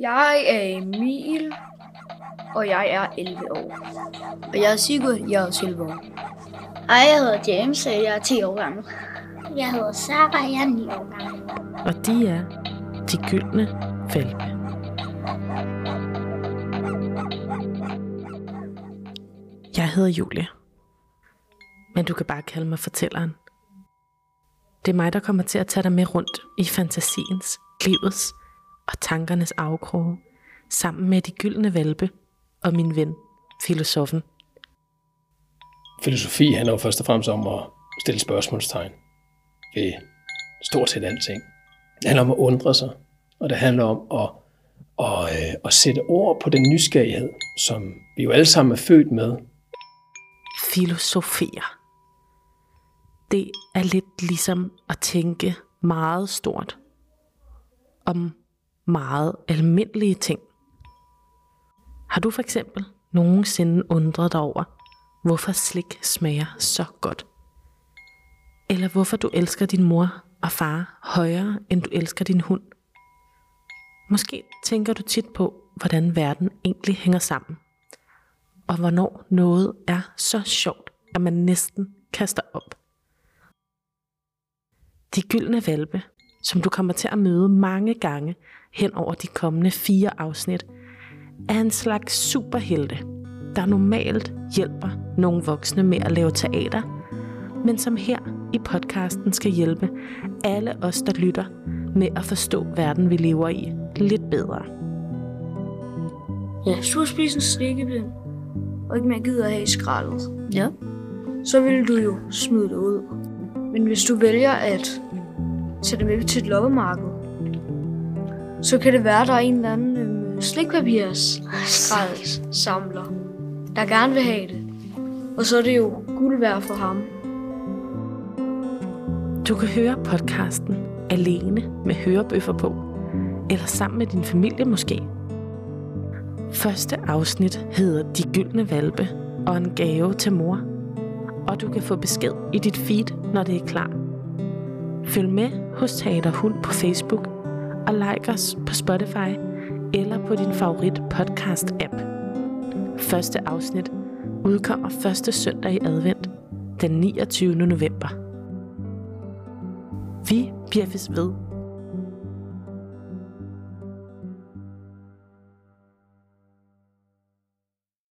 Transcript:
Jeg er Emil, og jeg er 11 år. Og jeg er Sigurd, jeg er også 11 år. Hej, jeg hedder James, og jeg er 10 år gammel. Jeg hedder Sarah, og jeg er 9 år gammel. Og de er de gyldne valpe. Jeg hedder Julie. Men du kan bare kalde mig fortælleren. Det er mig, der kommer til at tage dig med rundt i fantasiens, livets og tankernes afkroge, sammen med de gyldne valpe og min ven, filosofen. Filosofi handler jo først og fremmest om at stille spørgsmålstegn ved stort set alting. Det handler om at undre sig, og det handler om at, at, at, at sætte ord på den nysgerrighed, som vi jo alle sammen er født med. Filosofere. Det er lidt ligesom at tænke meget stort om meget almindelige ting. Har du for eksempel nogensinde undret dig over, hvorfor slik smager så godt? Eller hvorfor du elsker din mor og far højere, end du elsker din hund? Måske tænker du tit på, hvordan verden egentlig hænger sammen. Og hvornår noget er så sjovt, at man næsten kaster op. De gyldne valpe, som du kommer til at møde mange gange hen over de kommende fire afsnit, er en slags superhelte, der normalt hjælper nogle voksne med at lave teater, men som her i podcasten skal hjælpe alle os, der lytter, med at forstå verden, vi lever i lidt bedre. Ja, hvis du har spist en slikkepind, og ikke mere gider at have i skraldet, Ja. så vil du jo smide det ud. Men hvis du vælger at tage det med til et loppemarked, så kan det være, der er en eller anden øh, slikpapirs der gerne vil have det. Og så er det jo guld værd for ham. Du kan høre podcasten alene med hørebøffer på, eller sammen med din familie måske. Første afsnit hedder De Gyldne Valpe og en gave til mor. Og du kan få besked i dit feed, når det er klar. Følg med hos Teater Hund på Facebook og like os på Spotify eller på din favorit podcast app. Første afsnit udkommer første søndag i advent den 29. november. Vi bliver ved